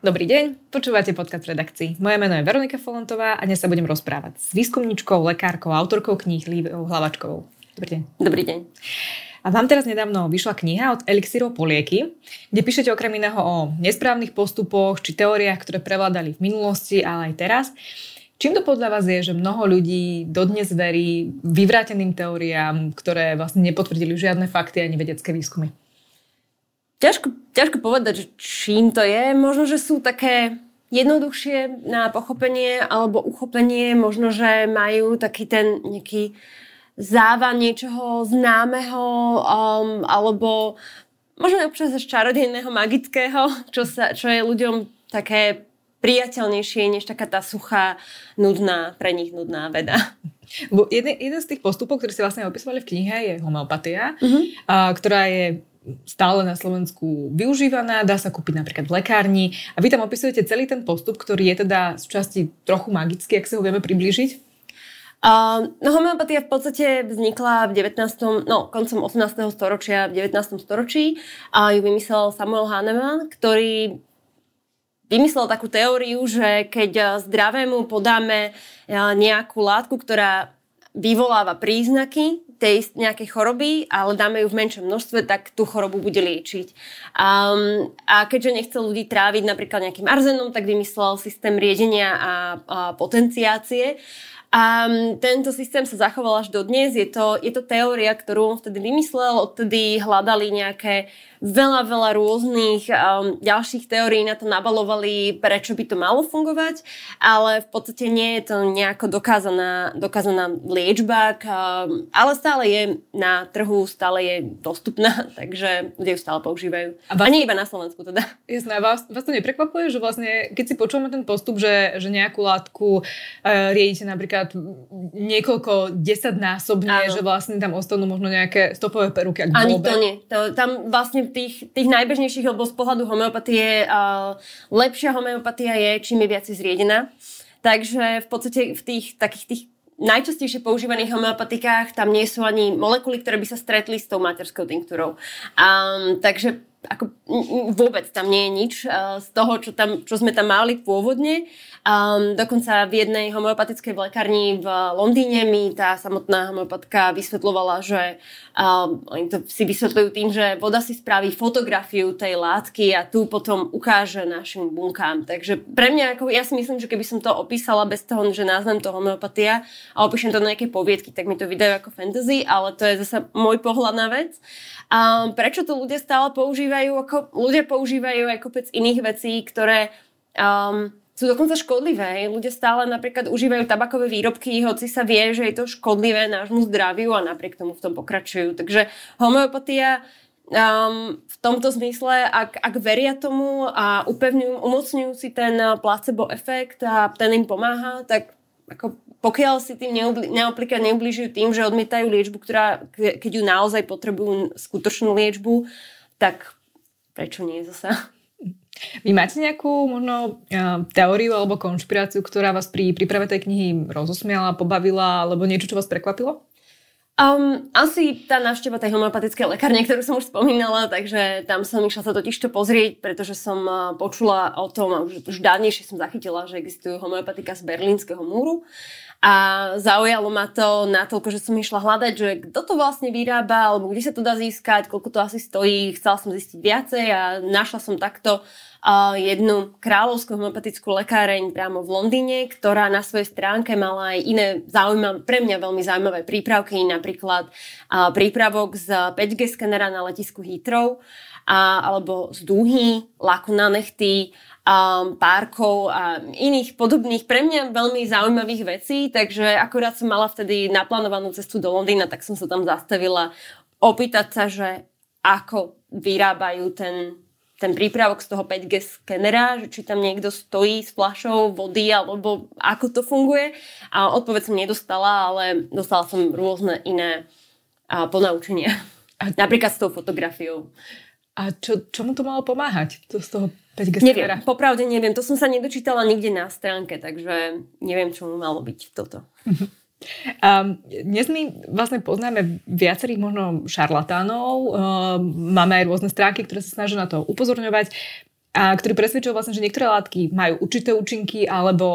Dobrý deň, počúvate podcast redakcii. Moje meno je Veronika Folentová a dnes sa budem rozprávať s výskumníčkou, lekárkou, autorkou kníh Lívou Hlavačkovou. Dobrý deň. Dobrý deň. A vám teraz nedávno vyšla kniha od Elixiro Polieky, kde píšete okrem iného o nesprávnych postupoch či teóriách, ktoré prevládali v minulosti, ale aj teraz. Čím to podľa vás je, že mnoho ľudí dodnes verí vyvráteným teóriám, ktoré vlastne nepotvrdili žiadne fakty ani vedecké výskumy? Ťažko, ťažko povedať, že čím to je. Možno, že sú také jednoduchšie na pochopenie alebo uchopenie. Možno, že majú taký ten nejaký závan niečoho známeho um, alebo možno občas až čarodejného, magického, čo, sa, čo je ľuďom také priateľnejšie než taká tá suchá, nudná, pre nich nudná veda. Bo jeden, jeden z tých postupov, ktoré ste vlastne opisovali v knihe, je homeopatia, uh-huh. a, ktorá je stále na Slovensku využívaná, dá sa kúpiť napríklad v lekárni a vy tam opisujete celý ten postup, ktorý je teda z časti trochu magický, ak sa ho vieme priblížiť? Uh, no homeopatia v podstate vznikla v 19. no koncom 18. storočia, v 19. storočí a ju vymyslel Samuel Hahnemann, ktorý vymyslel takú teóriu, že keď zdravému podáme nejakú látku, ktorá vyvoláva príznaky tej nejakej choroby, ale dáme ju v menšom množstve, tak tú chorobu bude liečiť. Um, a keďže nechcel ľudí tráviť napríklad nejakým arzenom, tak vymyslel systém riedenia a, a potenciácie. A tento systém sa zachoval až do dnes. Je to, je to teória, ktorú on vtedy vymyslel. Odtedy hľadali nejaké veľa, veľa rôznych um, ďalších teórií na to nabalovali, prečo by to malo fungovať, ale v podstate nie je to nejako dokázaná, dokázaná liečba, um, ale stále je na trhu, stále je dostupná, takže ľudia ju stále používajú. A, vás... a nie iba na Slovensku teda. Jasné, a vás, vás to neprekvapuje, že vlastne, keď si počúvame ten postup, že, že nejakú látku uh, riedite napríklad niekoľko desaťnásobne, že vlastne tam ostanú možno nejaké stopové peruky, ak Ani to nie. To, tam vlastne tých, tých najbežnejších, lebo z pohľadu homeopatie uh, lepšia homeopatia je, čím je viac zriedená. Takže v podstate v tých takých tých najčastejšie používaných homeopatikách tam nie sú ani molekuly, ktoré by sa stretli s tou materskou tinktúrou. Um, takže ako vôbec tam nie je nič uh, z toho, čo, tam, čo sme tam mali pôvodne. Um, dokonca v jednej homeopatickej lekárni v Londýne mi tá samotná homeopatka vysvetlovala, že um, oni to si vysvetľujú tým, že voda si spraví fotografiu tej látky a tu potom ukáže našim bunkám. Takže pre mňa, ako, ja si myslím, že keby som to opísala bez toho, že nazvem to homeopatia a opíšem to na nejaké poviedky, tak mi to vydajú ako fantasy, ale to je zase môj pohľad na vec. Um, prečo to ľudia stále používajú? Ako, ľudia používajú aj kopec iných vecí, ktoré um, sú dokonca škodlivé. Ľudia stále napríklad užívajú tabakové výrobky, hoci sa vie, že je to škodlivé nášmu zdraviu a napriek tomu v tom pokračujú. Takže homeopatia um, v tomto zmysle, ak, ak veria tomu a upevňujú, umocňujú si ten placebo efekt a ten im pomáha, tak ako pokiaľ si tým neobli, neubližujú tým, že odmietajú liečbu, ktorá, keď ju naozaj potrebujú skutočnú liečbu, tak prečo nie zasa? Vy máte nejakú možno teóriu alebo konšpiráciu, ktorá vás pri príprave tej knihy rozosmiala, pobavila, alebo niečo, čo vás prekvapilo? Um, asi tá návšteva tej homeopatickej lekárne, ktorú som už spomínala, takže tam som išla sa totiž to pozrieť, pretože som uh, počula o tom, a už, už dávnejšie som zachytila, že existujú homeopatika z Berlínskeho múru a zaujalo ma to natoľko, že som išla hľadať, že kto to vlastne vyrába, alebo kde sa to dá získať, koľko to asi stojí. Chcela som zistiť viacej a našla som takto uh, jednu kráľovskú homeopatickú lekáreň priamo v Londýne, ktorá na svojej stránke mala aj iné zaujímavé, pre mňa veľmi zaujímavé prípravky, napríklad prípravok z 5G skenera na letisku Heathrow, alebo z dúhy, laku na nechty, párkov a iných podobných pre mňa veľmi zaujímavých vecí, takže akurát som mala vtedy naplánovanú cestu do Londýna, tak som sa tam zastavila opýtať sa, že ako vyrábajú ten ten prípravok z toho 5G skenera, že či tam niekto stojí s fľašou vody alebo ako to funguje. A odpoveď som nedostala, ale dostala som rôzne iné a, ponaučenia. A... Napríklad s tou fotografiou. A čo, čomu to malo pomáhať? To z toho 5G Neviem, popravde neviem. To som sa nedočítala nikde na stránke, takže neviem, čo mu malo byť toto. Um, dnes my vlastne poznáme viacerých možno šarlatánov, um, máme aj rôzne stránky, ktoré sa snažia na to upozorňovať a ktorí presvedčujú vlastne, že niektoré látky majú určité účinky, alebo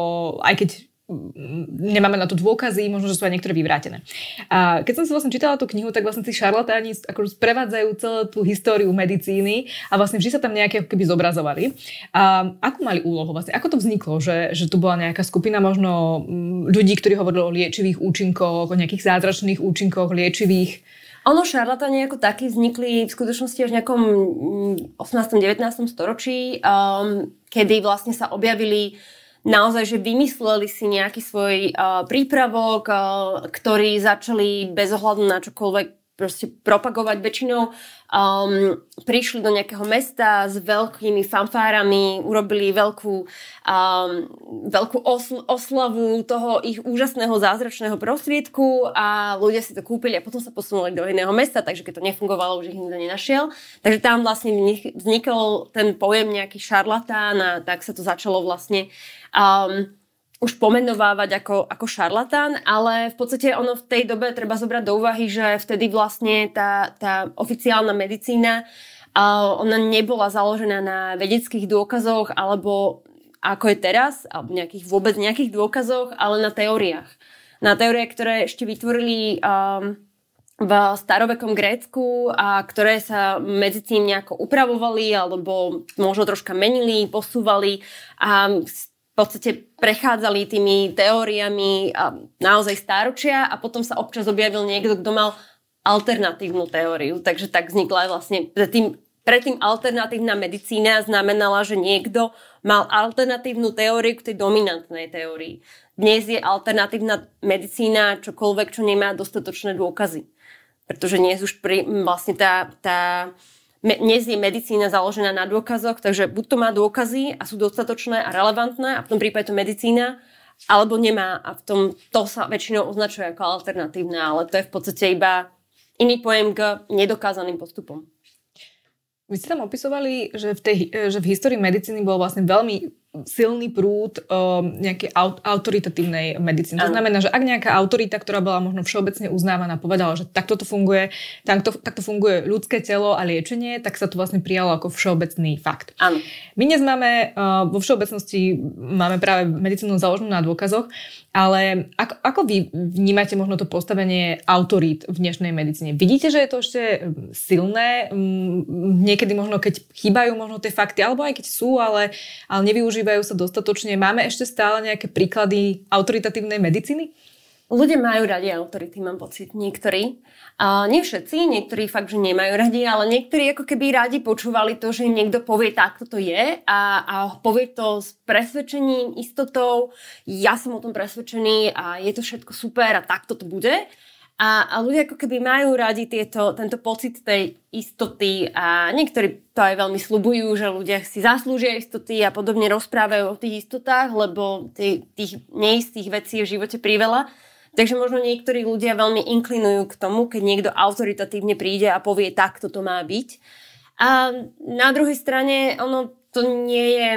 aj keď nemáme na to dôkazy, možno, že sú aj niektoré vyvrátené. A keď som si vlastne čítala tú knihu, tak vlastne tí šarlatáni ako sprevádzajú celú tú históriu medicíny a vlastne vždy sa tam nejaké keby zobrazovali. A akú mali úlohu vlastne? Ako to vzniklo, že, že tu bola nejaká skupina možno mm, ľudí, ktorí hovorili o liečivých účinkoch, o nejakých zázračných účinkoch liečivých? Ono, šarlatáni ako takí vznikli v skutočnosti až v nejakom 18. Mm, 19. storočí, um, kedy vlastne sa objavili naozaj, že vymysleli si nejaký svoj uh, prípravok, uh, ktorý začali bez ohľadu na čokoľvek proste propagovať väčšinou. Um, prišli do nejakého mesta s veľkými fanfárami, urobili veľkú, um, veľkú osl- oslavu toho ich úžasného zázračného prostriedku a ľudia si to kúpili a potom sa posunuli do iného mesta, takže keď to nefungovalo, už ich nikto nenašiel. Takže tam vlastne vznikol ten pojem nejaký šarlatán a tak sa to začalo vlastne um, už pomenovávať ako, ako šarlatán, ale v podstate ono v tej dobe treba zobrať do úvahy, že vtedy vlastne tá, tá oficiálna medicína uh, ona nebola založená na vedeckých dôkazoch alebo ako je teraz, alebo nejakých, vôbec nejakých dôkazoch, ale na teóriách. Na teóriách, ktoré ešte vytvorili um, v starovekom Grécku a ktoré sa medzi tým nejako upravovali alebo možno troška menili, posúvali a v podstate prechádzali tými teóriami naozaj stáročia a potom sa občas objavil niekto, kto mal alternatívnu teóriu. Takže tak vznikla vlastne predtým, predtým alternatívna medicína znamenala, že niekto mal alternatívnu teóriu k tej dominantnej teórii. Dnes je alternatívna medicína čokoľvek, čo nemá dostatočné dôkazy. Pretože dnes už pri, vlastne tá, tá dnes je medicína založená na dôkazoch, takže buď to má dôkazy a sú dostatočné a relevantné a v tom prípade to medicína, alebo nemá a v tom to sa väčšinou označuje ako alternatívne, ale to je v podstate iba iný pojem k nedokázaným postupom. Vy ste tam opisovali, že v, tej, že v histórii medicíny bol vlastne veľmi silný prúd um, nejakej aut- autoritatívnej medicíny. To znamená, že ak nejaká autorita, ktorá bola možno všeobecne uznávaná, povedala, že takto to funguje, takto, takto funguje ľudské telo a liečenie, tak sa to vlastne prijalo ako všeobecný fakt. Áno. My dnes máme, uh, vo všeobecnosti máme práve medicínu založenú na dôkazoch, ale ako, ako vy vnímate možno to postavenie autorít v dnešnej medicíne? Vidíte, že je to ešte silné? Niekedy možno, keď chýbajú možno tie fakty, alebo aj keď sú, ale, ale nevyužívajú sa dostatočne. Máme ešte stále nejaké príklady autoritatívnej medicíny? Ľudia majú radi autority, mám pocit, niektorí. A nie všetci, niektorí fakt, že nemajú radi, ale niektorí ako keby radi počúvali to, že im niekto povie, takto to je a, a povie to s presvedčením, istotou, ja som o tom presvedčený a je to všetko super a takto to bude. A, a ľudia ako keby majú radi tieto, tento pocit tej istoty a niektorí to aj veľmi slubujú, že ľudia si zaslúžia istoty a podobne rozprávajú o tých istotách, lebo tých, tých neistých vecí je v živote priveľa. Takže možno niektorí ľudia veľmi inklinujú k tomu, keď niekto autoritatívne príde a povie, tak toto má byť. A na druhej strane, ono to nie je...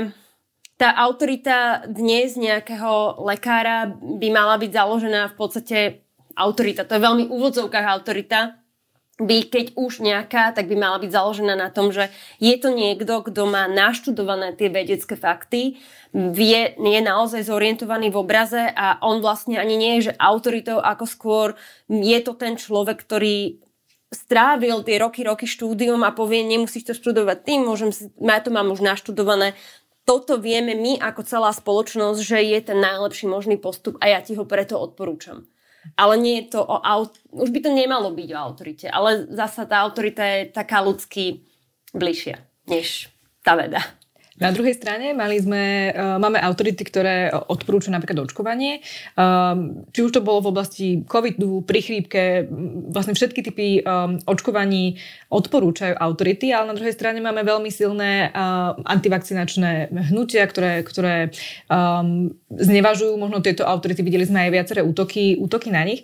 Tá autorita dnes nejakého lekára by mala byť založená v podstate autorita, to je veľmi úvodzovkách autorita, by keď už nejaká, tak by mala byť založená na tom, že je to niekto, kto má naštudované tie vedecké fakty, vie, je naozaj zorientovaný v obraze a on vlastne ani nie je, že autoritou, ako skôr je to ten človek, ktorý strávil tie roky, roky štúdium a povie, nemusíš to študovať tým, môžem ja to mám už naštudované, toto vieme my ako celá spoločnosť, že je ten najlepší možný postup a ja ti ho preto odporúčam. Ale nie je to o aut- už by to nemalo byť o autorite, ale zasa tá autorita je taká ľudský bližšia než tá veda. Na druhej strane mali sme, uh, máme autority, ktoré odporúčajú napríklad očkovanie. Um, či už to bolo v oblasti covidu, pri chrípke, vlastne všetky typy um, očkovaní odporúčajú autority, ale na druhej strane máme veľmi silné antivakcinačné hnutia, ktoré, ktoré znevažujú možno tieto autority. Videli sme aj viaceré útoky, útoky na nich.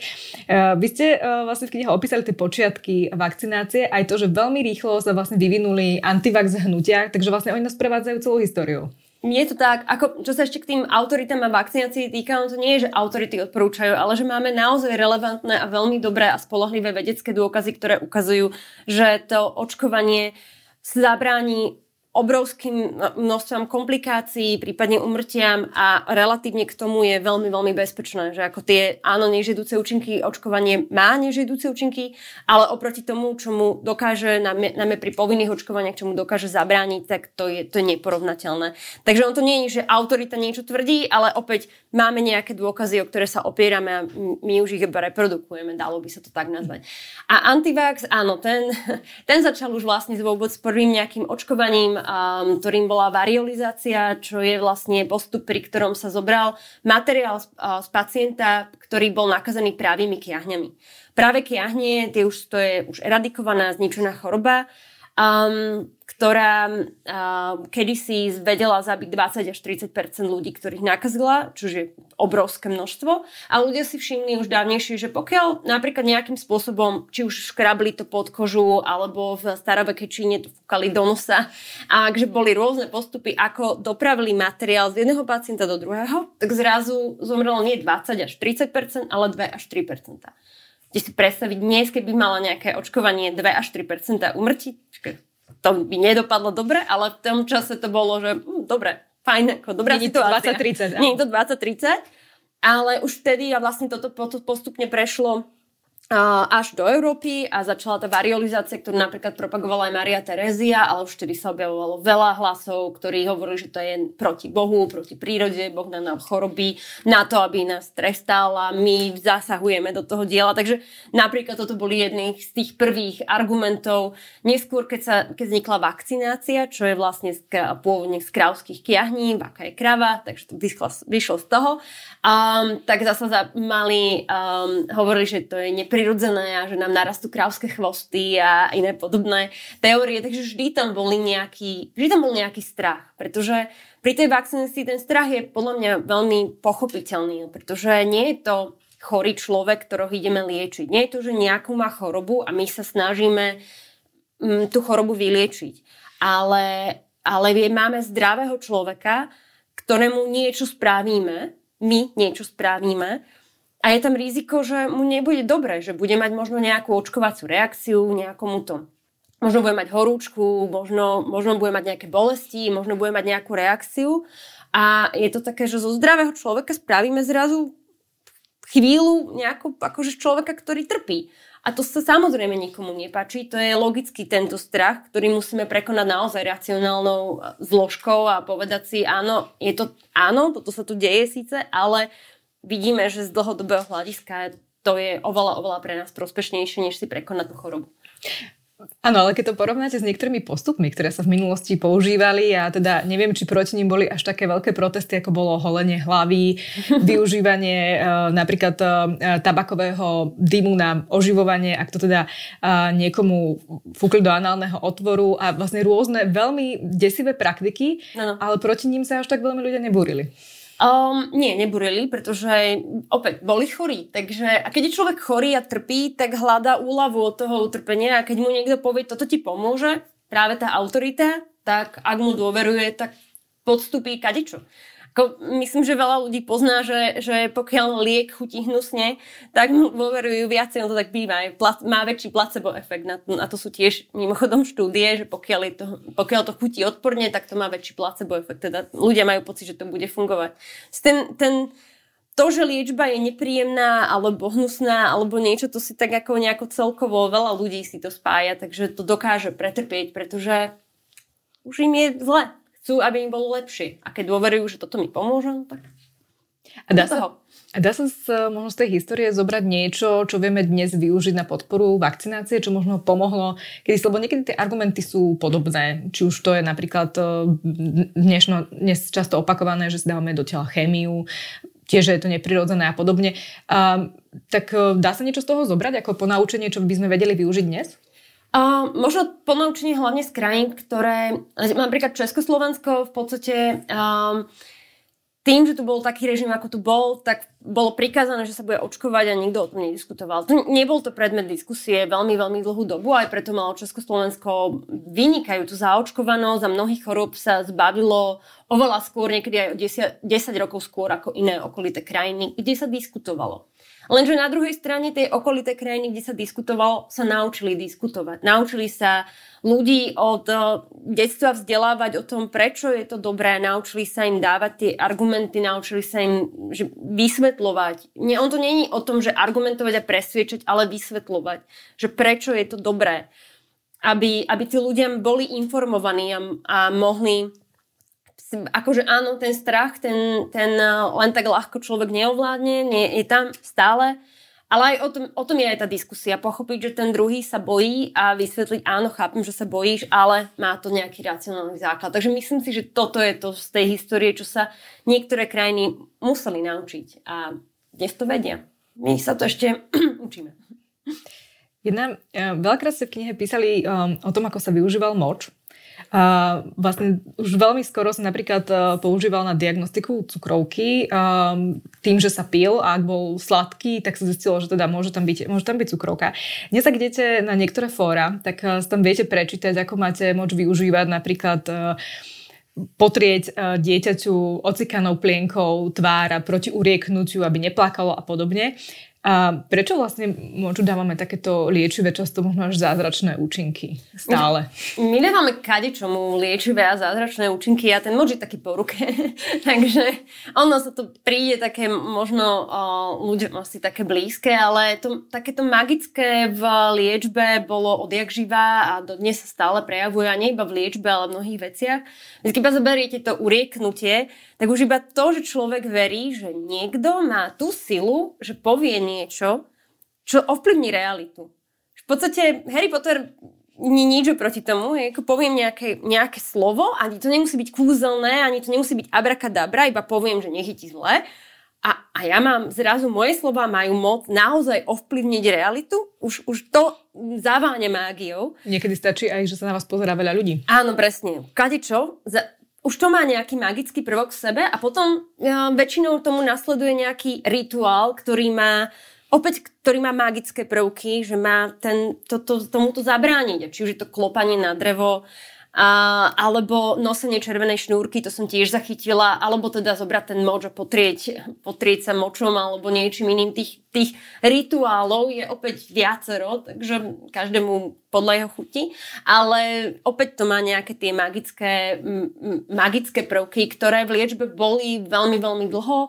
Vy ste vlastne v knihe opísali tie počiatky vakcinácie, aj to, že veľmi rýchlo sa vlastne vyvinuli antivax hnutia, takže vlastne oni nás prevádzajú celú históriu. Je to tak, ako, čo sa ešte k tým autoritám a vakcinácii týka, to nie je, že autority odporúčajú, ale že máme naozaj relevantné a veľmi dobré a spolahlivé vedecké dôkazy, ktoré ukazujú, že to očkovanie zabráni obrovským množstvom komplikácií, prípadne umrtiam a relatívne k tomu je veľmi, veľmi bezpečné, že ako tie, áno, nežiedúce účinky, očkovanie má nežiedúce účinky, ale oproti tomu, čo mu dokáže, najmä pri povinných očkovaniach, čo mu dokáže zabrániť, tak to je, to je neporovnateľné. Takže on to nie je, že autorita niečo tvrdí, ale opäť máme nejaké dôkazy, o ktoré sa opierame a my už ich iba reprodukujeme, dalo by sa to tak nazvať. A antivax, áno, ten, ten začal už vlastne vôbec s prvým nejakým očkovaním um, ktorým bola variolizácia, čo je vlastne postup, pri ktorom sa zobral materiál z, uh, z pacienta, ktorý bol nakazený právými kiahňami. Práve kiahne, tie už, to je už eradikovaná, zničená choroba um, ktorá uh, kedysi vedela zabiť 20 až 30% ľudí, ktorých nakazila, čo je obrovské množstvo. A ľudia si všimli už dávnejšie, že pokiaľ napríklad nejakým spôsobom, či už škrabli to pod kožu, alebo v starovekej Číne to fúkali do nosa, a že boli rôzne postupy, ako dopravili materiál z jedného pacienta do druhého, tak zrazu zomrelo nie 20 až 30% ale 2 až 3% Viete si predstaviť, dnes, keby mala nejaké očkovanie 2 až 3% umrtí, to by nedopadlo dobre, ale v tom čase to bolo, že hm, dobre, fajn, ako dobrá Nie situácia. Nie je to 20-30. Ale už vtedy a vlastne toto postupne prešlo až do Európy a začala tá variolizácia, ktorú napríklad propagovala aj Maria Terezia, ale už vtedy sa objavovalo veľa hlasov, ktorí hovorili, že to je proti Bohu, proti prírode, Boh nám nám choroby na to, aby nás trestal my zasahujeme do toho diela. Takže napríklad toto boli jedných z tých prvých argumentov. Neskôr, keď, sa, keď vznikla vakcinácia, čo je vlastne z, pôvodne z krávských kiahní, aká je krava, takže to vyšlo, vyšlo z toho, um, tak zase mali, um, hovorili, že to je nepr- prirodzené a že nám narastú krávské chvosty a iné podobné teórie. Takže vždy tam, boli nejaký, vždy tam bol nejaký strach, pretože pri tej vakcinácii ten strach je podľa mňa veľmi pochopiteľný, pretože nie je to chorý človek, ktorého ideme liečiť. Nie je to, že nejakú má chorobu a my sa snažíme mm, tú chorobu vyliečiť. Ale, ale máme zdravého človeka, ktorému niečo spravíme, my niečo spravíme a je tam riziko, že mu nebude dobre, že bude mať možno nejakú očkovaciu reakciu, nejakomu to možno bude mať horúčku, možno, možno bude mať nejaké bolesti, možno bude mať nejakú reakciu. A je to také, že zo zdravého človeka spravíme zrazu chvíľu nejakú, akože človeka, ktorý trpí. A to sa samozrejme nikomu nepáči. To je logicky tento strach, ktorý musíme prekonať naozaj racionálnou zložkou a povedať si, áno, je to, áno, toto sa tu deje síce, ale vidíme, že z dlhodobého hľadiska to je oveľa, oveľa pre nás prospešnejšie, než si prekonať tú chorobu. Áno, ale keď to porovnáte s niektorými postupmi, ktoré sa v minulosti používali a teda neviem, či proti ním boli až také veľké protesty, ako bolo holenie hlavy, využívanie e, napríklad e, tabakového dymu na oživovanie, ak to teda e, niekomu fúkli do análneho otvoru a vlastne rôzne veľmi desivé praktiky, no. ale proti ním sa až tak veľmi ľudia nebúrili. Um, nie, neburili, pretože opäť boli chorí. Takže a keď je človek chorý a trpí, tak hľadá úľavu od toho utrpenia a keď mu niekto povie, toto ti pomôže, práve tá autorita, tak ak mu dôveruje, tak podstupí kadečo. Ako, myslím, že veľa ľudí pozná, že, že pokiaľ liek chutí hnusne, tak mu dôverujú viacej, no to tak býva. Má väčší placebo efekt. Na, a to sú tiež mimochodom štúdie, že pokiaľ, je to, pokiaľ to chutí odporne, tak to má väčší placebo efekt. Teda ľudia majú pocit, že to bude fungovať. Ten, ten, to, že liečba je nepríjemná alebo hnusná alebo niečo, to si tak ako nejako celkovo veľa ľudí si to spája, takže to dokáže pretrpieť, pretože už im je zle chcú, aby im bolo lepšie. A keď dôverujú, že toto mi pomôže, tak a dá sa, A dá sa z, možno z tej histórie zobrať niečo, čo vieme dnes využiť na podporu vakcinácie, čo možno pomohlo kedy, lebo niekedy tie argumenty sú podobné. Či už to je napríklad e, dnešno, dnes často opakované, že si dávame do tela chémiu, tiež je to neprirodzené a podobne. A, tak e, dá sa niečo z toho zobrať ako ponaučenie, čo by sme vedeli využiť dnes? Uh, možno ponaučenie hlavne z krajín, ktoré, napríklad Československo v podstate um, tým, že tu bol taký režim, ako tu bol, tak bolo prikázané, že sa bude očkovať a nikto o tom nediskutoval. To, nebol to predmet diskusie veľmi, veľmi dlhú dobu, aj preto malo Československo vynikajúcu zaočkovanosť a mnohých chorób sa zbavilo oveľa skôr, niekedy aj o 10, 10 rokov skôr ako iné okolité krajiny, kde sa diskutovalo. Lenže na druhej strane tej okolité krajiny, kde sa diskutovalo, sa naučili diskutovať. Naučili sa ľudí od eh, detstva vzdelávať o tom, prečo je to dobré, naučili sa im dávať tie argumenty, naučili sa im že vysvetľovať. Nie, on to není o tom, že argumentovať a presviečať, ale vysvetľovať, že prečo je to dobré. Aby, aby tí ľudia boli informovaní a, a mohli akože áno, ten strach, ten, ten eh, len tak ľahko človek neovládne, nie, je tam stále, ale aj o tom, o tom je aj tá diskusia. Pochopiť, že ten druhý sa bojí a vysvetliť, áno, chápem, že sa bojíš, ale má to nejaký racionálny základ. Takže myslím si, že toto je to z tej histórie, čo sa niektoré krajiny museli naučiť. A dnes to vedia. My sa to ešte učíme. Jedna, eh, veľakrát ste v knihe písali um, o tom, ako sa využíval moč a vlastne už veľmi skoro sa napríklad e, používal na diagnostiku cukrovky tým, že sa pil a ak bol sladký, tak sa zistilo, že teda môže tam byť, môže tam byť cukrovka. Dnes ak idete na niektoré fóra, tak e, tam viete prečítať, ako máte môcť využívať napríklad uh, potrieť dieťaťu ocikanou plienkou tvára proti urieknutiu, aby neplakalo a podobne. A prečo vlastne môžu dávame takéto liečivé, často možno až zázračné účinky stále? My dávame čomu liečivé a zázračné účinky a ten moč je taký po ruke. Takže ono sa to príde také možno uh, ľuďom asi také blízke, ale to, takéto magické v liečbe bolo odjak živá a dodnes sa stále prejavuje a nie iba v liečbe, ale v mnohých veciach. Keď iba zoberiete to urieknutie, tak už iba to, že človek verí, že niekto má tú silu, že povie niečo, čo ovplyvní realitu. V podstate Harry Potter nie nič proti tomu, je, ako poviem nejaké, nejaké slovo, ani to nemusí byť kúzelné, ani to nemusí byť abrakadabra, iba poviem, že nechytí zle. A, a ja mám zrazu, moje slova majú moc naozaj ovplyvniť realitu, už, už to zaváňa mágiou. Niekedy stačí aj, že sa na vás pozerá veľa ľudí. Áno, presne. Kade čo? Za, už to má nejaký magický prvok v sebe a potom ja, väčšinou tomu nasleduje nejaký rituál, ktorý má opäť, ktorý má magické prvky, že má ten, to, to, tomuto zabrániť. Či už je to klopanie na drevo, a, alebo nosenie červenej šnúrky, to som tiež zachytila, alebo teda zobrať ten moč a potrieť, potrieť sa močom alebo niečím iným. Tých, tých rituálov je opäť viacero, takže každému podľa jeho chuti, ale opäť to má nejaké tie magické, magické prvky, ktoré v liečbe boli veľmi, veľmi dlho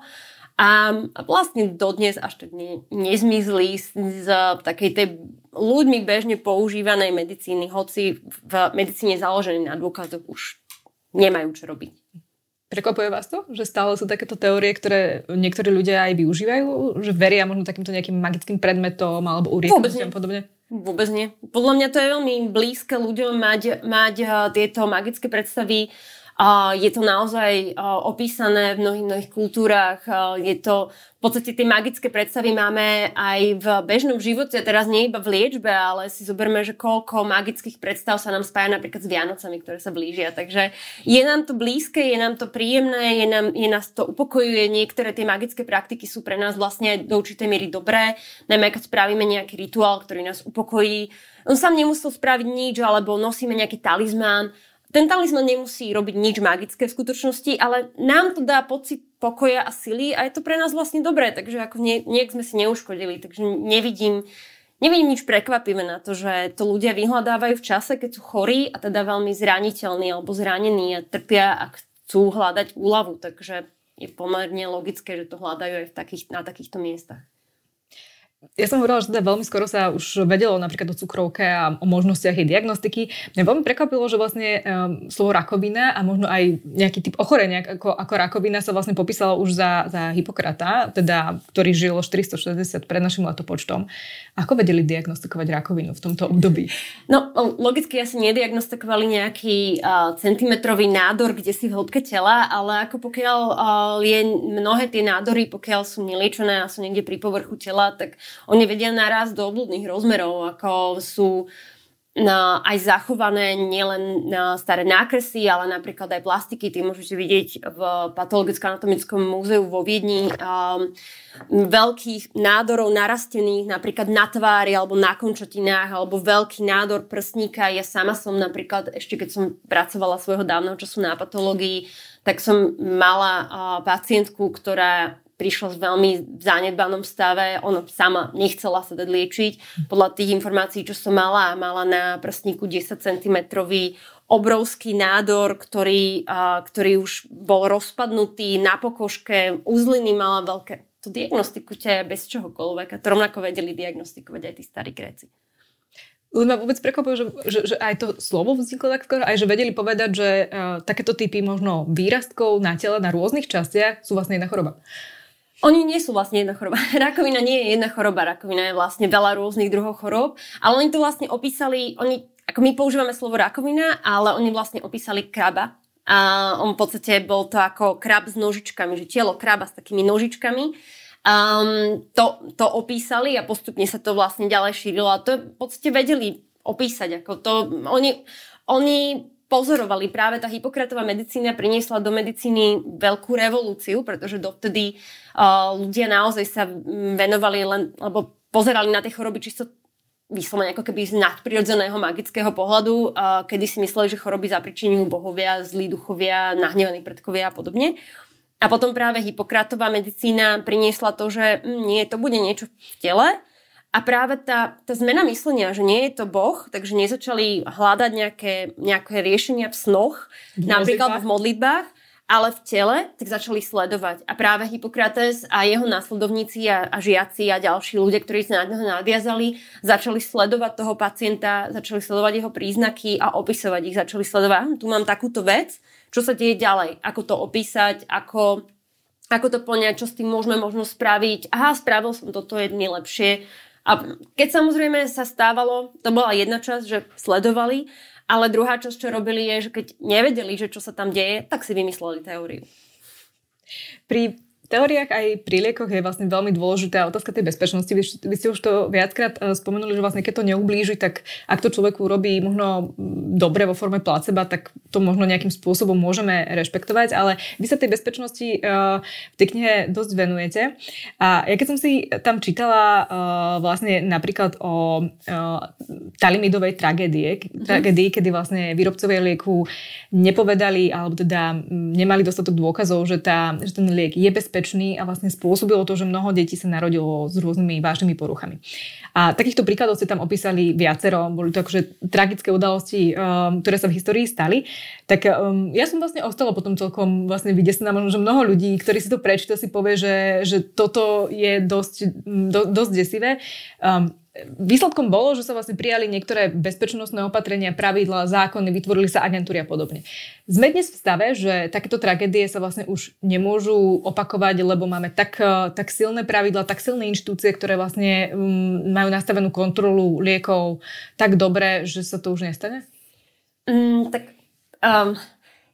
a vlastne dodnes až tak ne, nezmizli z, z takej tej ľuďmi bežne používanej medicíny, hoci v medicíne založenej na dôkazoch už nemajú čo robiť. Prekvapuje vás to, že stále sú takéto teórie, ktoré niektorí ľudia aj využívajú? Že veria možno takýmto nejakým magickým predmetom alebo uriekom a podobne? Vôbec nie. Podľa mňa to je veľmi blízke ľuďom mať, mať uh, tieto magické predstavy je to naozaj opísané v mnohých, mnohých kultúrach. Je to, v podstate tie magické predstavy máme aj v bežnom živote, teraz nie iba v liečbe, ale si zoberme, že koľko magických predstav sa nám spája napríklad s Vianocami, ktoré sa blížia. Takže je nám to blízke, je nám to príjemné, je, nám, je nás to upokojuje. Niektoré tie magické praktiky sú pre nás vlastne do určitej miery dobré, najmä keď spravíme nejaký rituál, ktorý nás upokojí. On sám nemusel spraviť nič, alebo nosíme nejaký talizmán, ten talizman nemusí robiť nič magické v skutočnosti, ale nám to dá pocit pokoja a sily a je to pre nás vlastne dobré, takže ako nie, niek sme si neuškodili, takže nevidím, nevidím nič prekvapivé na to, že to ľudia vyhľadávajú v čase, keď sú chorí a teda veľmi zraniteľní alebo zranení a trpia a chcú hľadať úľavu, takže je pomerne logické, že to hľadajú aj v takých, na takýchto miestach. Ja som hovorila, že teda veľmi skoro sa už vedelo napríklad o cukrovke a o možnostiach jej diagnostiky. Mňa veľmi prekvapilo, že vlastne um, slovo rakovina a možno aj nejaký typ ochorenia ako, ako rakovina sa vlastne popísalo už za, za Hipokrata, teda, ktorý žil 460 pred našim letopočtom. Ako vedeli diagnostikovať rakovinu v tomto období? No, logicky asi nediagnostikovali nejaký uh, centimetrový nádor, kde si v hĺbke tela, ale ako pokiaľ uh, je mnohé tie nádory, pokiaľ sú neliečené a sú niekde pri povrchu tela, tak oni vedia naraz do obľudných rozmerov, ako sú na, aj zachované nielen na staré nákresy, ale napríklad aj plastiky. Ty môžete vidieť v patologicko-anatomickom múzeu vo Viedni um, veľkých nádorov narastených napríklad na tvári alebo na končatinách alebo veľký nádor prstníka. Ja sama som napríklad, ešte keď som pracovala svojho dávneho času na patológii, tak som mala uh, pacientku, ktorá prišla v veľmi zanedbanom stave, ona sama nechcela sa dať liečiť. Podľa tých informácií, čo som mala, mala na prstníku 10 cm obrovský nádor, ktorý, a, ktorý už bol rozpadnutý na pokožke, uzliny mala veľké. To diagnostikujte bez čohokoľvek a to rovnako vedeli diagnostikovať aj tí starí Gréci. Len ma vôbec prekvapuje, že, že, že aj to slovo vzniklo tak aj že vedeli povedať, že uh, takéto typy možno výrastkov na tele na rôznych častiach sú vlastne jedna choroba. Oni nie sú vlastne jedna choroba. Rakovina nie je jedna choroba, rakovina je vlastne veľa rôznych druhov chorób, ale oni to vlastne opísali, oni, ako my používame slovo rakovina, ale oni vlastne opísali kraba. A on v podstate bol to ako krab s nožičkami, že telo kraba s takými nožičkami. Um, to, to opísali a postupne sa to vlastne ďalej šírilo a to v podstate vedeli opísať. Ako to, oni, oni pozorovali. Práve tá Hipokratová medicína priniesla do medicíny veľkú revolúciu, pretože dovtedy uh, ľudia naozaj sa venovali len, alebo pozerali na tie choroby čisto vyslovene ako keby z nadprirodzeného magického pohľadu, uh, kedy si mysleli, že choroby zapričinujú bohovia, zlí duchovia, nahnevaní predkovia a podobne. A potom práve Hipokratová medicína priniesla to, že hm, nie, to bude niečo v tele, a práve tá, tá zmena myslenia, že nie je to Boh, takže nezačali hľadať nejaké, nejaké riešenia v snoch, v napríklad v modlitbách, ale v tele, tak začali sledovať. A práve Hippokrates a jeho následovníci a, a žiaci a ďalší ľudia, ktorí sa na neho nadviazali, začali sledovať toho pacienta, začali sledovať jeho príznaky a opisovať ich. Začali sledovať, hm, tu mám takúto vec, čo sa deje ďalej, ako to opísať, ako, ako to poňať, čo s tým môžeme možno spraviť. Aha, spravil som toto jedne lepšie a keď samozrejme sa stávalo, to bola jedna časť, že sledovali, ale druhá časť, čo robili, je, že keď nevedeli, že čo sa tam deje, tak si vymysleli teóriu. Pri teóriách aj pri liekoch je vlastne veľmi dôležitá otázka tej bezpečnosti. Vy, vy ste už to viackrát eh, spomenuli, že vlastne keď to neublíži, tak ak to človeku robí možno mm, dobre vo forme placeba, tak to možno nejakým spôsobom môžeme rešpektovať, ale vy sa tej bezpečnosti uh, v tej knihe dosť venujete. A ja keď som si tam čítala uh, vlastne napríklad o uh, talimidovej tragédie, mm-hmm. tragédii, kedy vlastne výrobcovia lieku nepovedali alebo teda mm, nemali dostatok dôkazov, že, tá, že ten liek je bezpečný nebezpečný a vlastne spôsobilo to, že mnoho detí sa narodilo s rôznymi vážnymi poruchami. A takýchto príkladov ste tam opísali viacero, boli to akože tragické udalosti, um, ktoré sa v histórii stali. Tak um, ja som vlastne ostala potom celkom vlastne vydesená, možno, že mnoho ľudí, ktorí si to prečíta, si povie, že, že toto je dosť, do, dosť desivé. Um, Výsledkom bolo, že sa vlastne prijali niektoré bezpečnostné opatrenia, pravidla, zákony, vytvorili sa agentúry a podobne. Sme dnes v stave, že takéto tragédie sa vlastne už nemôžu opakovať, lebo máme tak, eh, tak silné pravidla, tak silné inštitúcie, ktoré vlastne um, majú nastavenú kontrolu liekov tak dobre, že sa to už nestane? Mm, tak um,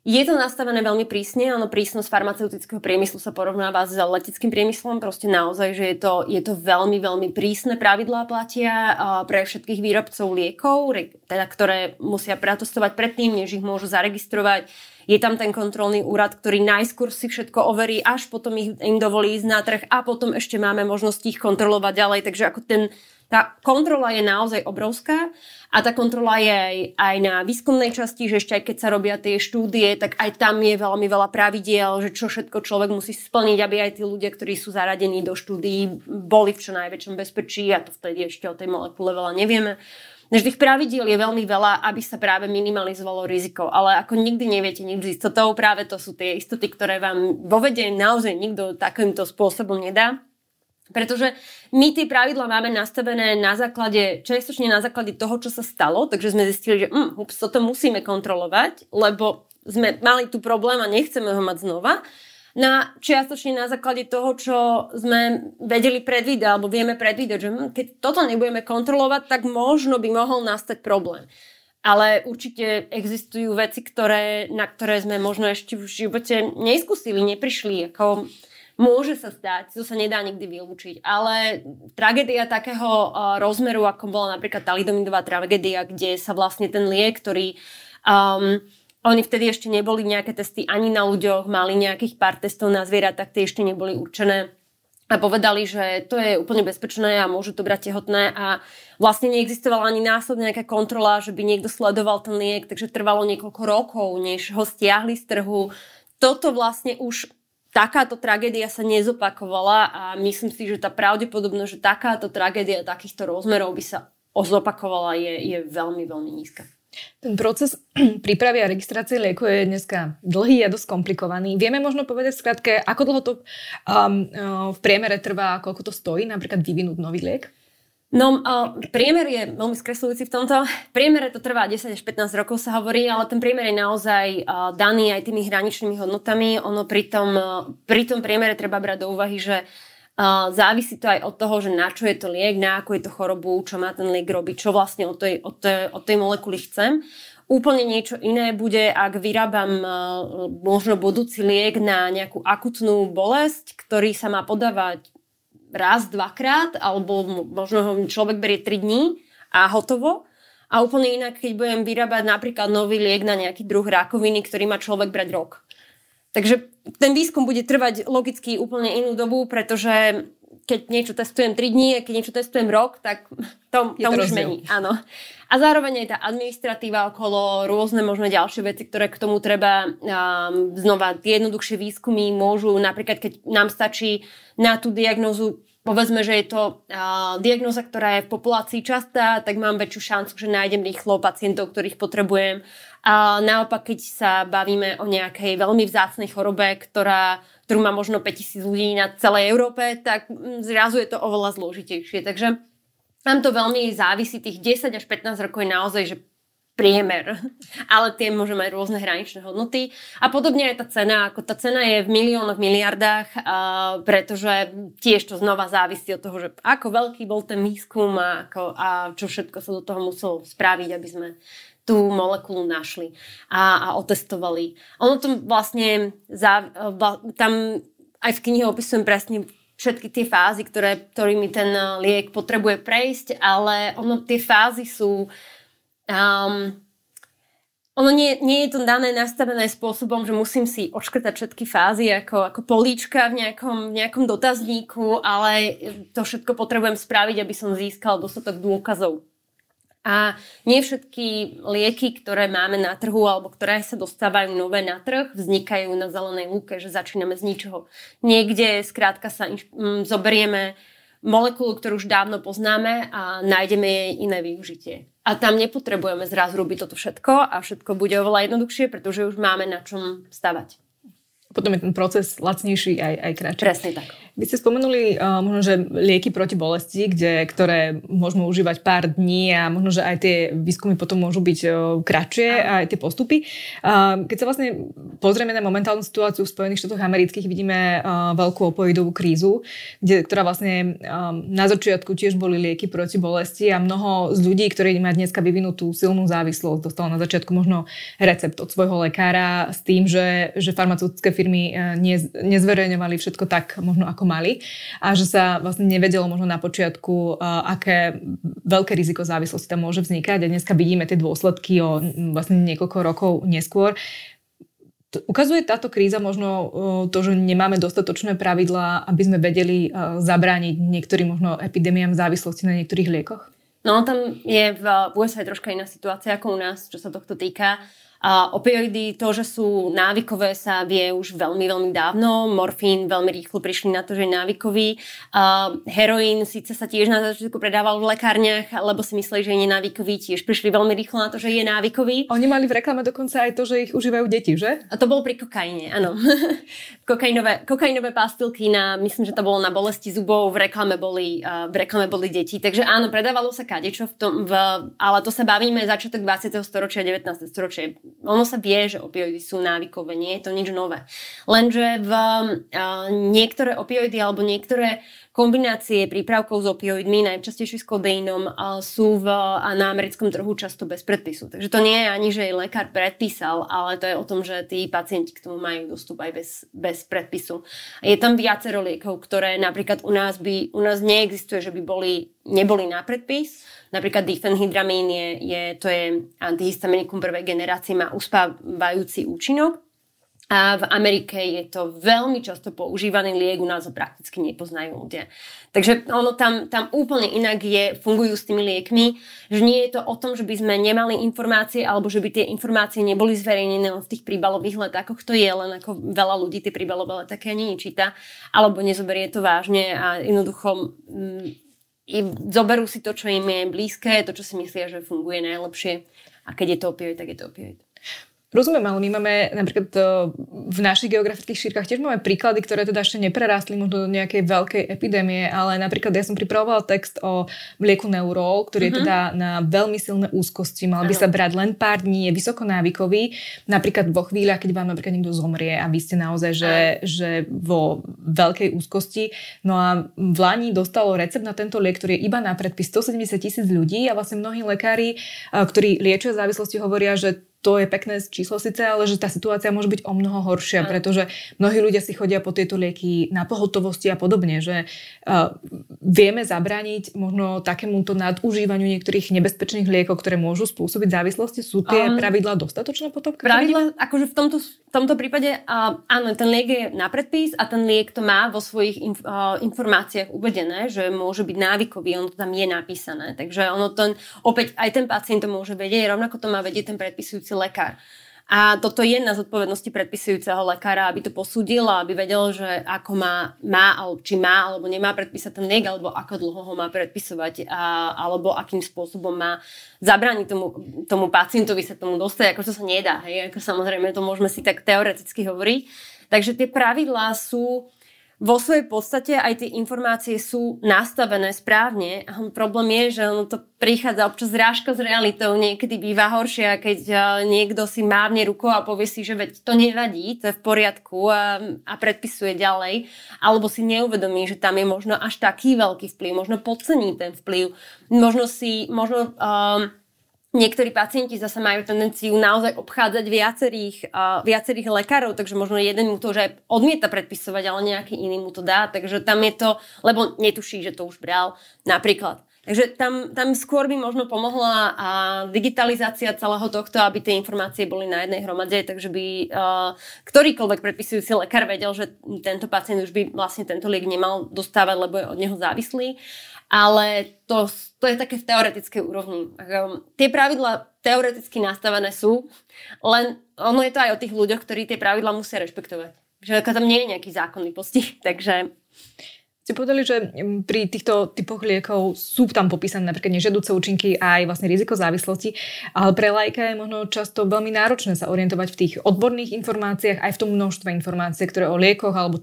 je to nastavené veľmi prísne, áno, prísnosť farmaceutického priemyslu sa porovnáva s leteckým priemyslom, proste naozaj, že je to, je to veľmi, veľmi prísne pravidlá platia pre všetkých výrobcov liekov, teda, ktoré musia pretestovať predtým, než ich môžu zaregistrovať. Je tam ten kontrolný úrad, ktorý najskôr si všetko overí, až potom ich, im dovolí ísť na trh a potom ešte máme možnosť ich kontrolovať ďalej, takže ako ten tá kontrola je naozaj obrovská a tá kontrola je aj, aj na výskumnej časti, že ešte aj keď sa robia tie štúdie, tak aj tam je veľmi veľa pravidiel, že čo všetko človek musí splniť, aby aj tí ľudia, ktorí sú zaradení do štúdií, boli v čo najväčšom bezpečí a to vtedy ešte o tej molekule veľa nevieme. Takže tých pravidiel je veľmi veľa, aby sa práve minimalizovalo riziko. Ale ako nikdy neviete nič s istotou, práve to sú tie istoty, ktoré vám vo vede naozaj nikto takýmto spôsobom nedá. Pretože my tie pravidla máme nastavené na základe, čiastočne na základe toho, čo sa stalo, takže sme zistili, že mm, ups, toto musíme kontrolovať, lebo sme mali tu problém a nechceme ho mať znova. Na, čiastočne na základe toho, čo sme vedeli predvídať, alebo vieme predvídať, že hm, keď toto nebudeme kontrolovať, tak možno by mohol nastať problém. Ale určite existujú veci, ktoré, na ktoré sme možno ešte v živote neskúsili, neprišli. Ako, Môže sa stať, to sa nedá nikdy vylúčiť, ale tragédia takého rozmeru, ako bola napríklad talidomidová tragédia, kde sa vlastne ten liek, ktorý um, oni vtedy ešte neboli nejaké testy ani na ľuďoch, mali nejakých pár testov na zvieratách, tie ešte neboli určené a povedali, že to je úplne bezpečné a môžu to brať tehotné a vlastne neexistovala ani následne nejaká kontrola, že by niekto sledoval ten liek, takže trvalo niekoľko rokov, než ho stiahli z trhu. Toto vlastne už takáto tragédia sa nezopakovala a myslím si, že tá pravdepodobnosť, že takáto tragédia takýchto rozmerov by sa zopakovala je, je veľmi, veľmi nízka. Ten proces prípravy a registrácie lieku je dneska dlhý a dosť komplikovaný. Vieme možno povedať skratke, ako dlho to um, uh, v priemere trvá, koľko to stojí napríklad vyvinúť nový liek? No, uh, priemer je veľmi skresľujúci v tomto. Priemere to trvá 10 až 15 rokov sa hovorí, ale ten priemer je naozaj uh, daný aj tými hraničnými hodnotami. Ono pri tom, uh, pri tom priemere treba brať do úvahy, že uh, závisí to aj od toho, že na čo je to liek, na akú je to chorobu, čo má ten liek robiť, čo vlastne od tej, od tej, od tej molekuly chcem. Úplne niečo iné bude, ak vyrábam možno budúci liek na nejakú akutnú bolesť, ktorý sa má podávať raz, dvakrát, alebo možno ho človek berie 3 dní a hotovo. A úplne inak, keď budem vyrábať napríklad nový liek na nejaký druh rakoviny, ktorý má človek brať rok. Takže ten výskum bude trvať logicky úplne inú dobu, pretože keď niečo testujem 3 dní a keď niečo testujem rok, tak to, to už mení. Áno. A zároveň aj tá administratíva okolo, rôzne možno ďalšie veci, ktoré k tomu treba um, znova, jednoduchšie výskumy môžu, napríklad keď nám stačí na tú diagnozu povedzme, že je to uh, diagnoza, ktorá je v populácii častá, tak mám väčšiu šancu, že nájdem rýchlo pacientov, ktorých potrebujem. A naopak, keď sa bavíme o nejakej veľmi vzácnej chorobe, ktorá, ktorú má možno 5000 ľudí na celej Európe, tak mm, zrazu je to oveľa zložitejšie. Takže tam to veľmi závisí, tých 10 až 15 rokov je naozaj, že priemer, ale tie môže mať rôzne hraničné hodnoty. A podobne aj tá cena, ako tá cena je v miliónoch, miliardách, pretože tiež to znova závisí od toho, že ako veľký bol ten výskum a, ako, a čo všetko sa do toho muselo spraviť, aby sme tú molekulu našli a, a otestovali. Ono to vlastne, za, tam aj v knihe opisujem presne všetky tie fázy, ktoré, ktorými ten liek potrebuje prejsť, ale ono, tie fázy sú Um, ono nie, nie je to dané nastavené spôsobom, že musím si odškrtať všetky fázy ako, ako políčka v nejakom, v nejakom dotazníku, ale to všetko potrebujem spraviť, aby som získal dostatok dôkazov. A nie všetky lieky, ktoré máme na trhu alebo ktoré sa dostávajú nové na trh, vznikajú na zelenej lúke, že začíname z ničoho. Niekde skrátka sa inš- m, zoberieme molekulu, ktorú už dávno poznáme a nájdeme jej iné využitie. A tam nepotrebujeme zrazu robiť toto všetko a všetko bude oveľa jednoduchšie, pretože už máme na čom stavať potom je ten proces lacnejší aj, aj kratší. Presne tak. Vy ste spomenuli uh, možno, že lieky proti bolesti, kde, ktoré môžeme užívať pár dní a možno, že aj tie výskumy potom môžu byť uh, kratšie aj tie postupy. Uh, keď sa vlastne pozrieme na momentálnu situáciu v Spojených štátoch amerických, vidíme uh, veľkú opoidovú krízu, kde, ktorá vlastne um, na začiatku tiež boli lieky proti bolesti a mnoho z ľudí, ktorí má dneska vyvinutú silnú závislosť, dostalo na začiatku možno recept od svojho lekára s tým, že, že farmaceutické firmy nez, nezverejňovali všetko tak možno ako mali a že sa vlastne nevedelo možno na počiatku, aké veľké riziko závislosti tam môže vznikať a dneska vidíme tie dôsledky o vlastne niekoľko rokov neskôr. Ukazuje táto kríza možno to, že nemáme dostatočné pravidlá, aby sme vedeli zabrániť niektorým možno epidémiám závislosti na niektorých liekoch? No tam je v USA troška iná situácia ako u nás, čo sa tohto týka. A opioidy, to, že sú návykové, sa vie už veľmi, veľmi dávno. Morfín veľmi rýchlo prišli na to, že je návykový. A heroín síce sa tiež na začiatku predával v lekárniach, lebo si mysleli, že je nenávykový, tiež prišli veľmi rýchlo na to, že je návykový. Oni mali v reklame dokonca aj to, že ich užívajú deti, že? A to bolo pri kokaine, áno. kokainové, kokainové pastilky na, myslím, že to bolo na bolesti zubov, v reklame boli, v reklame boli deti. Takže áno, predávalo sa kadečo v tom, v, ale to sa bavíme začiatok 20. storočia, 19. storočia ono sa vie, že opioidy sú návykové, nie je to nič nové. Lenže v uh, niektoré opioidy alebo niektoré kombinácie prípravkov s opioidmi, najčastejšie s kodeinom, sú v, a na americkom trhu často bez predpisu. Takže to nie je ani, že jej lekár predpísal, ale to je o tom, že tí pacienti k tomu majú dostup aj bez, bez predpisu. Je tam viacero liekov, ktoré napríklad u nás, by, u nás neexistuje, že by boli, neboli na predpis, Napríklad difenhydramín je, je, to je antihistaminikum prvej generácie, má uspávajúci účinok. A v Amerike je to veľmi často používaný liek, u nás ho prakticky nepoznajú ľudia. Takže ono tam, tam úplne inak je, fungujú s tými liekmi, že nie je to o tom, že by sme nemali informácie, alebo že by tie informácie neboli zverejnené v tých príbalových letákoch, to je len ako veľa ľudí tie príbalové letáky ani nečíta, alebo nezoberie to vážne a jednoducho mm, zoberú si to, čo im je blízke, to, čo si myslia, že funguje najlepšie. A keď je to opioid, tak je to opioid. Rozumiem, ale my máme napríklad e, v našich geografických šírkach tiež máme príklady, ktoré teda ešte neprerástli možno do nejakej veľkej epidémie, ale napríklad ja som pripravovala text o mlieku Neurol, ktorý mm-hmm. je mhm. teda na veľmi silné úzkosti, mal by ano. sa brať len pár dní, je vysoko návykový, napríklad vo chvíľach, keď vám napríklad niekto zomrie a vy ste naozaj, že, že vo veľkej úzkosti. No a v Lani dostalo recept na tento liek, ktorý je iba na predpis 170 tisíc ľudí a vlastne mnohí lekári, e, ktorí liečia závislosti, hovoria, že to je pekné číslo síce, ale že tá situácia môže byť o mnoho horšia, pretože mnohí ľudia si chodia po tieto lieky na pohotovosti a podobne, že uh, vieme zabrániť možno takémuto nadužívaniu niektorých nebezpečných liekov, ktoré môžu spôsobiť závislosti. Sú tie um, pravidlá dostatočné potom? Pravidla, akože v tomto, v tomto prípade, uh, áno, ten liek je na predpis a ten liek to má vo svojich inf, uh, informáciách uvedené, že môže byť návykový, on to tam je napísané. Takže ono ten, opäť aj ten pacient to môže vedieť, rovnako to má vedieť ten predpisujúci predpisujúci lekár. A toto je na zodpovednosti predpisujúceho lekára, aby to posúdil a aby vedel, že ako má, má či má alebo nemá predpísať ten liek, alebo ako dlho ho má predpisovať, a, alebo akým spôsobom má zabrániť tomu, tomu pacientovi sa tomu dostať. Ako to sa nedá, hej? Ako samozrejme to môžeme si tak teoreticky hovoriť. Takže tie pravidlá sú vo svojej podstate aj tie informácie sú nastavené správne. Problém je, že ono to prichádza občas zrážka s realitou. Niekedy býva horšie, keď niekto si mávne rukou a povie si, že veď to nevadí, to je v poriadku a, a predpisuje ďalej. Alebo si neuvedomí, že tam je možno až taký veľký vplyv, možno podcení ten vplyv. Možno si, možno... Um, Niektorí pacienti zase majú tendenciu naozaj obchádzať viacerých, uh, viacerých lekárov, takže možno jeden mu to už aj odmieta predpisovať, ale nejaký iný mu to dá. Takže tam je to, lebo netuší, že to už bral napríklad. Takže tam, tam skôr by možno pomohla a digitalizácia celého tohto, aby tie informácie boli na jednej hromade, takže by uh, ktorýkoľvek predpisujúci lekár vedel, že tento pacient už by vlastne tento liek nemal dostávať, lebo je od neho závislý ale to, to je také v teoretickej úrovni. Um, tie pravidla teoreticky nastavené sú, len ono je to aj o tých ľuďoch, ktorí tie pravidla musia rešpektovať. Že tam nie je nejaký zákonný postih, takže... Ste povedali, že mm, pri týchto typoch liekov sú tam popísané napríklad nežiaduce účinky a aj vlastne riziko závislosti, ale pre lajka je možno často veľmi náročné sa orientovať v tých odborných informáciách aj v tom množstve informácií, ktoré o liekoch alebo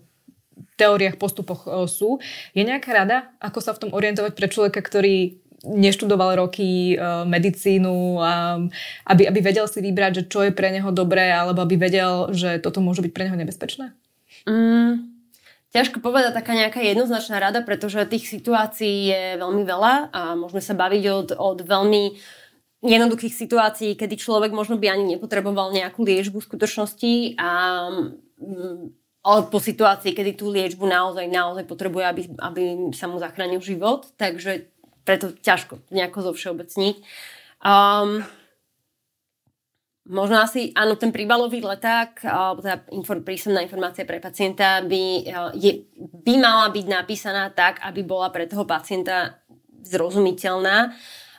teóriách, postupoch e, sú. Je nejaká rada, ako sa v tom orientovať pre človeka, ktorý neštudoval roky uh, medicínu, aby, aby vedel si vybrať, že čo je pre neho dobré, alebo aby vedel, že toto môže byť pre neho nebezpečné? Mm, ťažko povedať taká nejaká jednoznačná rada, pretože tých situácií je veľmi veľa a môžeme sa baviť od, od veľmi jednoduchých situácií, kedy človek možno by ani nepotreboval nejakú liežbu v skutočnosti a mm, po situácii, kedy tú liečbu naozaj, naozaj potrebuje, aby, aby sa mu zachránil život, takže preto ťažko nejako zovšeobecniť. Um, možno asi, áno, ten príbalový leták, alebo teda inform, prísomná informácia pre pacienta by, je, by mala byť napísaná tak, aby bola pre toho pacienta zrozumiteľná.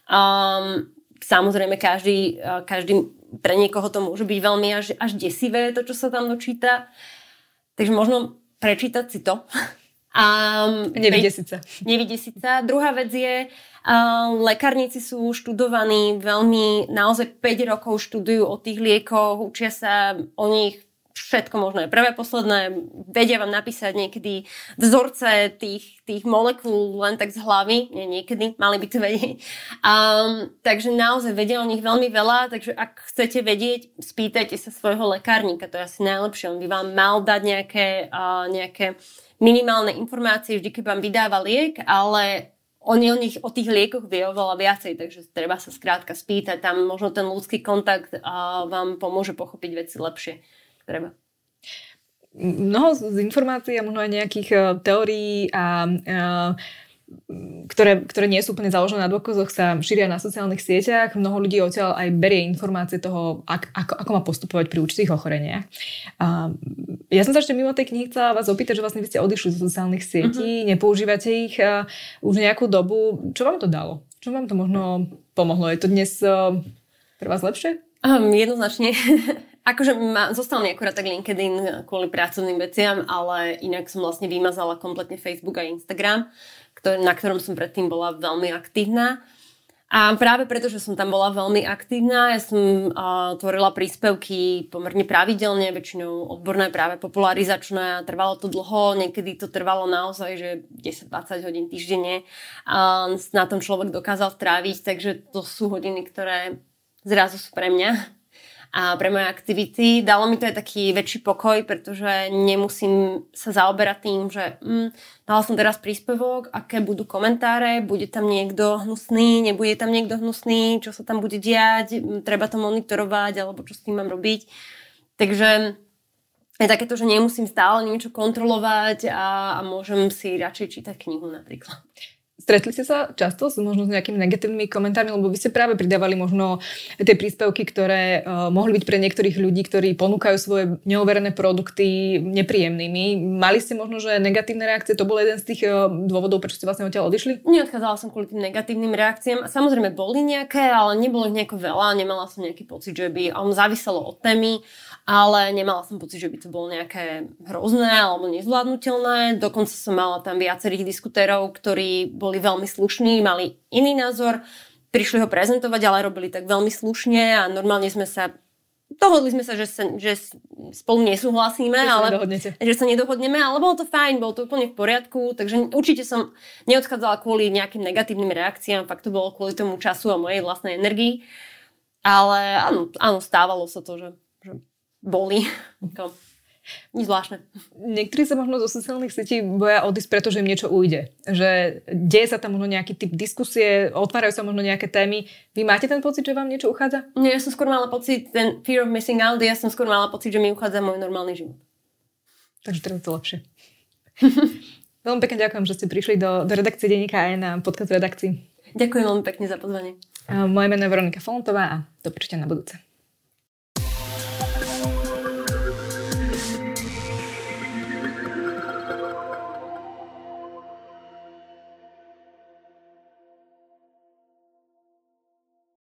Um, samozrejme, každý, každý pre niekoho to môže byť veľmi až, až desivé, to, čo sa tam dočíta. Takže možno prečítať si to. Um, nevydesiť. Nevydesiť sa. Druhá vec je, uh, lekárnici sú študovaní veľmi, naozaj 5 rokov študujú o tých liekoch, učia sa o nich všetko možné. Prvé, posledné, vedia vám napísať niekedy vzorce tých, tých molekúl len tak z hlavy, nie niekedy, mali by to vedieť. Um, takže naozaj vedia o nich veľmi veľa, takže ak chcete vedieť, spýtajte sa svojho lekárnika, to je asi najlepšie. On by vám mal dať nejaké, uh, nejaké minimálne informácie, vždy keď vám vydáva liek, ale on o nich, o tých liekoch vie oveľa viacej, takže treba sa skrátka spýtať, tam možno ten ľudský kontakt uh, vám pomôže pochopiť veci lepšie treba. Mnoho z informácií a možno aj nejakých uh, teórií a uh, ktoré, ktoré nie sú úplne založené na dôkazoch, sa šíria na sociálnych sieťach. Mnoho ľudí odtiaľ aj berie informácie toho, ak, ako, ako má postupovať pri určitých ochoreniach. A ja som sa ešte mimo tej knihy chcela vás opýtať, že vlastne vy ste odišli z sociálnych sietí, uh-huh. nepoužívate ich uh, už nejakú dobu. Čo vám to dalo? Čo vám to možno pomohlo? Je to dnes uh, pre vás lepšie? Um, jednoznačne. Akože ma, zostal mi akurát tak LinkedIn kvôli pracovným veciam, ale inak som vlastne vymazala kompletne Facebook a Instagram, ktorý, na ktorom som predtým bola veľmi aktívna. A práve preto, že som tam bola veľmi aktívna, ja som uh, tvorila príspevky pomerne pravidelne, väčšinou odborné práve popularizačné. Trvalo to dlho, niekedy to trvalo naozaj, že 10-20 hodín týždenne uh, na tom človek dokázal stráviť, takže to sú hodiny, ktoré zrazu sú pre mňa a pre moje aktivity. Dalo mi to aj taký väčší pokoj, pretože nemusím sa zaoberať tým, že mm, dala som teraz príspevok, aké budú komentáre, bude tam niekto hnusný, nebude tam niekto hnusný, čo sa tam bude diať, treba to monitorovať, alebo čo s tým mám robiť. Takže je takéto, že nemusím stále niečo kontrolovať a, a môžem si radšej čítať knihu napríklad. Stretli ste sa často s možno s nejakými negatívnymi komentármi, lebo vy ste práve pridávali možno tie príspevky, ktoré uh, mohli byť pre niektorých ľudí, ktorí ponúkajú svoje neoverené produkty nepríjemnými. Mali ste možno, že negatívne reakcie, to bol jeden z tých uh, dôvodov, prečo ste vlastne odtiaľ odišli? Neodchádzala som kvôli tým negatívnym reakciám. Samozrejme boli nejaké, ale nebolo ich nejako veľa, nemala som nejaký pocit, že by on záviselo od témy ale nemala som pocit, že by to bolo nejaké hrozné alebo nezvládnutelné. Dokonca som mala tam viacerých diskutérov, ktorí boli veľmi slušní, mali iný názor, prišli ho prezentovať, ale robili tak veľmi slušne a normálne sme sa dohodli sme sa, že, sa, že spolu nesúhlasíme, že ale sa že sa nedohodneme, ale bolo to fajn, bolo to úplne v poriadku, takže určite som neodchádzala kvôli nejakým negatívnym reakciám, fakt to bolo kvôli tomu času a mojej vlastnej energii. Ale áno, áno stávalo sa to, že, že boli. Nič zvláštne. Niektorí sa možno zo sociálnych sietí boja odísť, pretože im niečo ujde. Že deje sa tam možno nejaký typ diskusie, otvárajú sa možno nejaké témy. Vy máte ten pocit, že vám niečo uchádza? Nie, ja som skôr mala pocit, ten fear of missing out, ja som skôr mala pocit, že mi uchádza môj normálny život. Takže teraz to lepšie. veľmi pekne ďakujem, že ste prišli do, do redakcie Deníka aj na podcast redakcii. Ďakujem veľmi pekne za pozvanie. Moje meno je Veronika Fontová a do na budúce.